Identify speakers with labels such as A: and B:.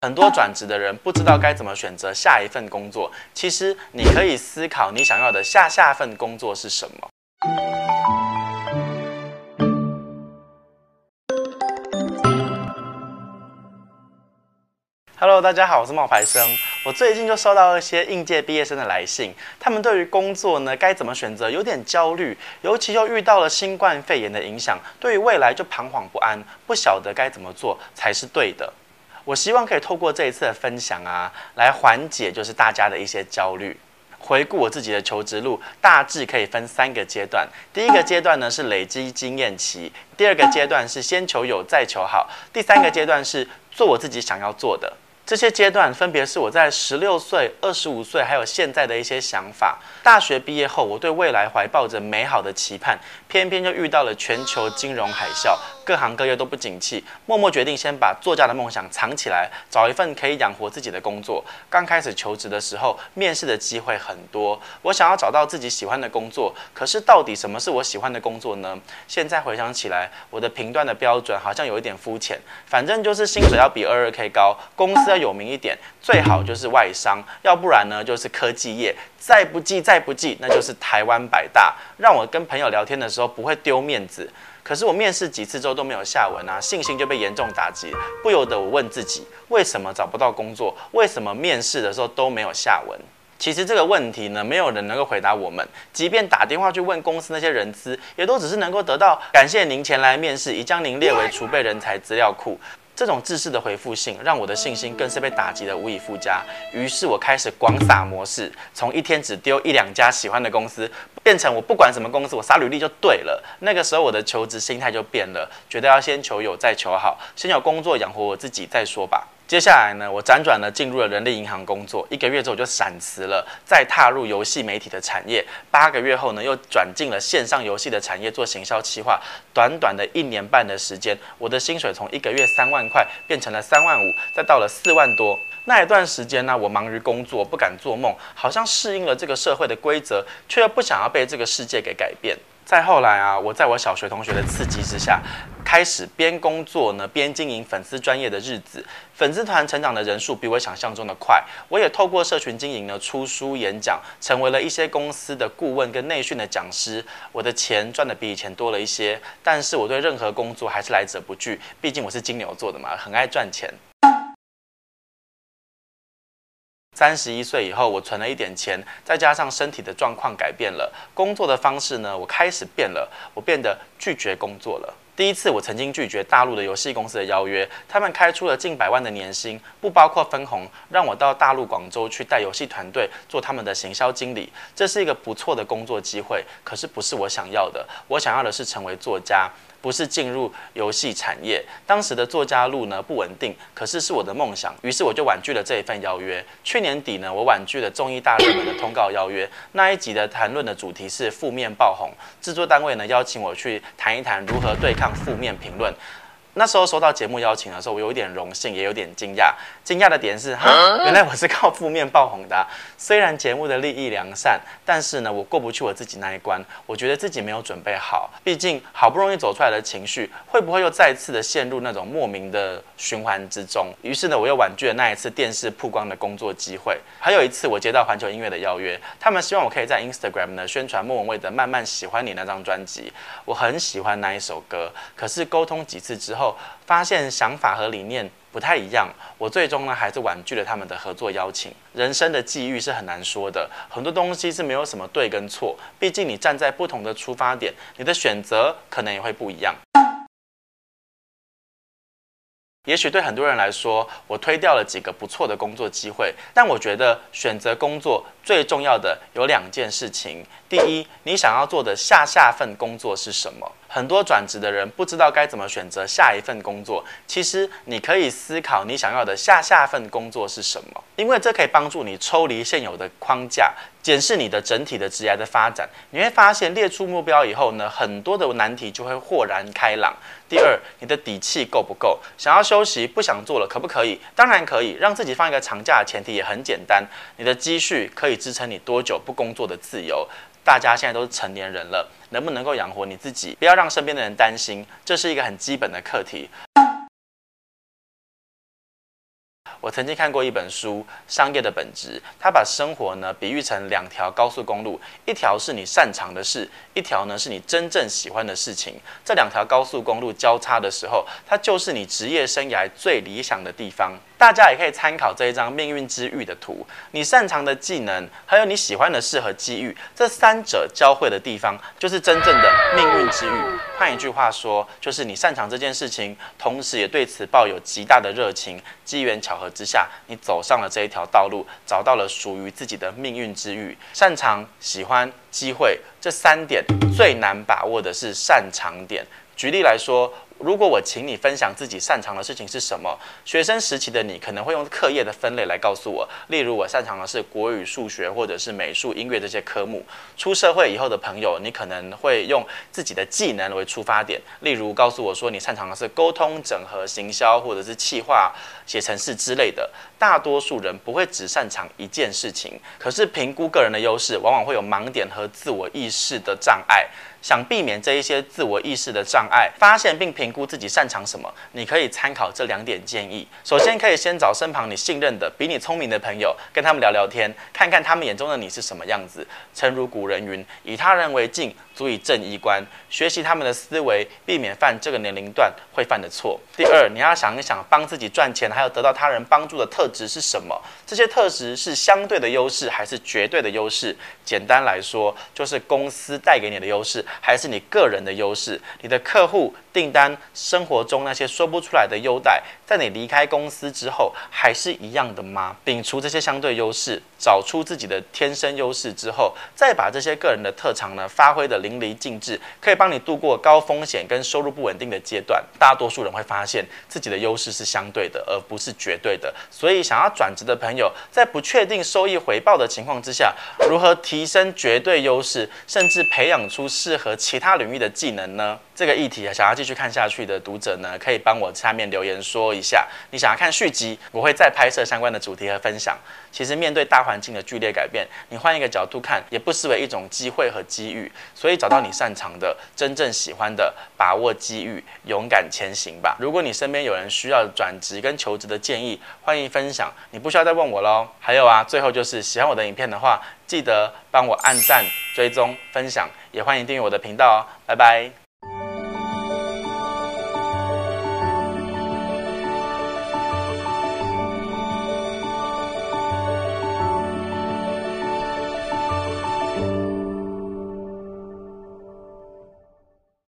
A: 很多转职的人不知道该怎么选择下一份工作。其实你可以思考你想要的下下份工作是什么。Hello，大家好，我是冒牌生。我最近就收到一些应届毕业生的来信，他们对于工作呢该怎么选择有点焦虑，尤其又遇到了新冠肺炎的影响，对于未来就彷徨不安，不晓得该怎么做才是对的。我希望可以透过这一次的分享啊，来缓解就是大家的一些焦虑。回顾我自己的求职路，大致可以分三个阶段。第一个阶段呢是累积经验期，第二个阶段是先求有再求好，第三个阶段是做我自己想要做的。这些阶段分别是我在十六岁、二十五岁，还有现在的一些想法。大学毕业后，我对未来怀抱着美好的期盼，偏偏就遇到了全球金融海啸，各行各业都不景气，默默决定先把作家的梦想藏起来，找一份可以养活自己的工作。刚开始求职的时候，面试的机会很多，我想要找到自己喜欢的工作，可是到底什么是我喜欢的工作呢？现在回想起来，我的评断的标准好像有一点肤浅，反正就是薪水要比二二 K 高，公司要有名一点，最好就是外商，要不然呢就是科技业，再不济再不济，那就是台湾百大，让我跟朋友聊天的时候不会丢面子。可是我面试几次之后都没有下文啊，信心就被严重打击，不由得我问自己，为什么找不到工作？为什么面试的时候都没有下文？其实这个问题呢，没有人能够回答我们，即便打电话去问公司那些人资，也都只是能够得到感谢您前来面试，已将您列为储备人才资料库。这种自私的回复性，让我的信心更是被打击的无以复加。于是我开始广撒模式，从一天只丢一两家喜欢的公司，变成我不管什么公司，我撒履历就对了。那个时候我的求职心态就变了，觉得要先求有再求好，先有工作养活我自己再说吧。接下来呢，我辗转呢进入了人力银行工作，一个月之后就闪辞了，再踏入游戏媒体的产业。八个月后呢，又转进了线上游戏的产业做行销企划。短短的一年半的时间，我的薪水从一个月三万块变成了三万五，再到了四万多。那一段时间呢，我忙于工作，不敢做梦，好像适应了这个社会的规则，却又不想要被这个世界给改变。再后来啊，我在我小学同学的刺激之下，开始边工作呢边经营粉丝专业的日子，粉丝团成长的人数比我想象中的快。我也透过社群经营呢，出书演讲，成为了一些公司的顾问跟内训的讲师。我的钱赚的比以前多了一些，但是我对任何工作还是来者不拒，毕竟我是金牛座的嘛，很爱赚钱。三十一岁以后，我存了一点钱，再加上身体的状况改变了，工作的方式呢，我开始变了，我变得拒绝工作了。第一次，我曾经拒绝大陆的游戏公司的邀约，他们开出了近百万的年薪，不包括分红，让我到大陆广州去带游戏团队，做他们的行销经理。这是一个不错的工作机会，可是不是我想要的。我想要的是成为作家。不是进入游戏产业，当时的作家路呢不稳定，可是是我的梦想，于是我就婉拒了这一份邀约。去年底呢，我婉拒了中艺大热门的通告邀约，那一集的谈论的主题是负面爆红，制作单位呢邀请我去谈一谈如何对抗负面评论。那时候收到节目邀请的时候，我有一点荣幸，也有点惊讶。惊讶的点是，哈，原来我是靠负面爆红的啊。虽然节目的利益良善，但是呢，我过不去我自己那一关。我觉得自己没有准备好，毕竟好不容易走出来的情绪，会不会又再次的陷入那种莫名的循环之中？于是呢，我又婉拒了那一次电视曝光的工作机会。还有一次，我接到环球音乐的邀约，他们希望我可以在 Instagram 呢宣传莫文蔚的《慢慢喜欢你》那张专辑。我很喜欢那一首歌，可是沟通几次之后，发现想法和理念不太一样，我最终呢还是婉拒了他们的合作邀请。人生的际遇是很难说的，很多东西是没有什么对跟错，毕竟你站在不同的出发点，你的选择可能也会不一样。也许对很多人来说，我推掉了几个不错的工作机会，但我觉得选择工作最重要的有两件事情。第一，你想要做的下下份工作是什么？很多转职的人不知道该怎么选择下一份工作。其实你可以思考你想要的下下份工作是什么，因为这可以帮助你抽离现有的框架，检视你的整体的职业的发展。你会发现列出目标以后呢，很多的难题就会豁然开朗。第二，你的底气够不够？想要休息，不想做了，可不可以？当然可以。让自己放一个长假的前提也很简单，你的积蓄可以支撑你多久不工作的自由。大家现在都是成年人了，能不能够养活你自己？不要让身边的人担心，这是一个很基本的课题。我曾经看过一本书《商业的本质》，他把生活呢比喻成两条高速公路，一条是你擅长的事，一条呢是你真正喜欢的事情。这两条高速公路交叉的时候，它就是你职业生涯最理想的地方。大家也可以参考这一张命运之域的图，你擅长的技能，还有你喜欢的事和机遇，这三者交汇的地方，就是真正的命运之域。换一句话说，就是你擅长这件事情，同时也对此抱有极大的热情。机缘巧合之下，你走上了这一条道路，找到了属于自己的命运之域。擅长、喜欢、机会这三点最难把握的是擅长点。举例来说。如果我请你分享自己擅长的事情是什么？学生时期的你可能会用课业的分类来告诉我，例如我擅长的是国语、数学，或者是美术、音乐这些科目。出社会以后的朋友，你可能会用自己的技能为出发点，例如告诉我说你擅长的是沟通、整合、行销，或者是企划、写程式之类的。大多数人不会只擅长一件事情，可是评估个人的优势，往往会有盲点和自我意识的障碍。想避免这一些自我意识的障碍，发现并评评估自己擅长什么，你可以参考这两点建议。首先，可以先找身旁你信任的、比你聪明的朋友，跟他们聊聊天，看看他们眼中的你是什么样子。诚如古人云：“以他人为镜，足以正衣冠。”学习他们的思维，避免犯这个年龄段会犯的错。第二，你要想一想，帮自己赚钱还有得到他人帮助的特质是什么？这些特质是相对的优势还是绝对的优势？简单来说，就是公司带给你的优势。还是你个人的优势，你的客户订单，生活中那些说不出来的优待，在你离开公司之后，还是一样的吗？摒除这些相对优势，找出自己的天生优势之后，再把这些个人的特长呢，发挥得淋漓尽致，可以帮你度过高风险跟收入不稳定的阶段。大多数人会发现自己的优势是相对的，而不是绝对的。所以，想要转职的朋友，在不确定收益回报的情况之下，如何提升绝对优势，甚至培养出适合其他领域的技能呢？这个议题啊，想要继续看下去的读者呢，可以帮我下面留言说一下。你想要看续集，我会再拍摄相关的主题和分享。其实面对大环境的剧烈改变，你换一个角度看，也不失为一种机会和机遇。所以找到你擅长的、真正喜欢的，把握机遇，勇敢前行吧。如果你身边有人需要转职跟求职的建议，欢迎分享。你不需要再问我喽。还有啊，最后就是喜欢我的影片的话，记得帮我按赞、追踪、分享，也欢迎订阅我的频道哦。拜拜。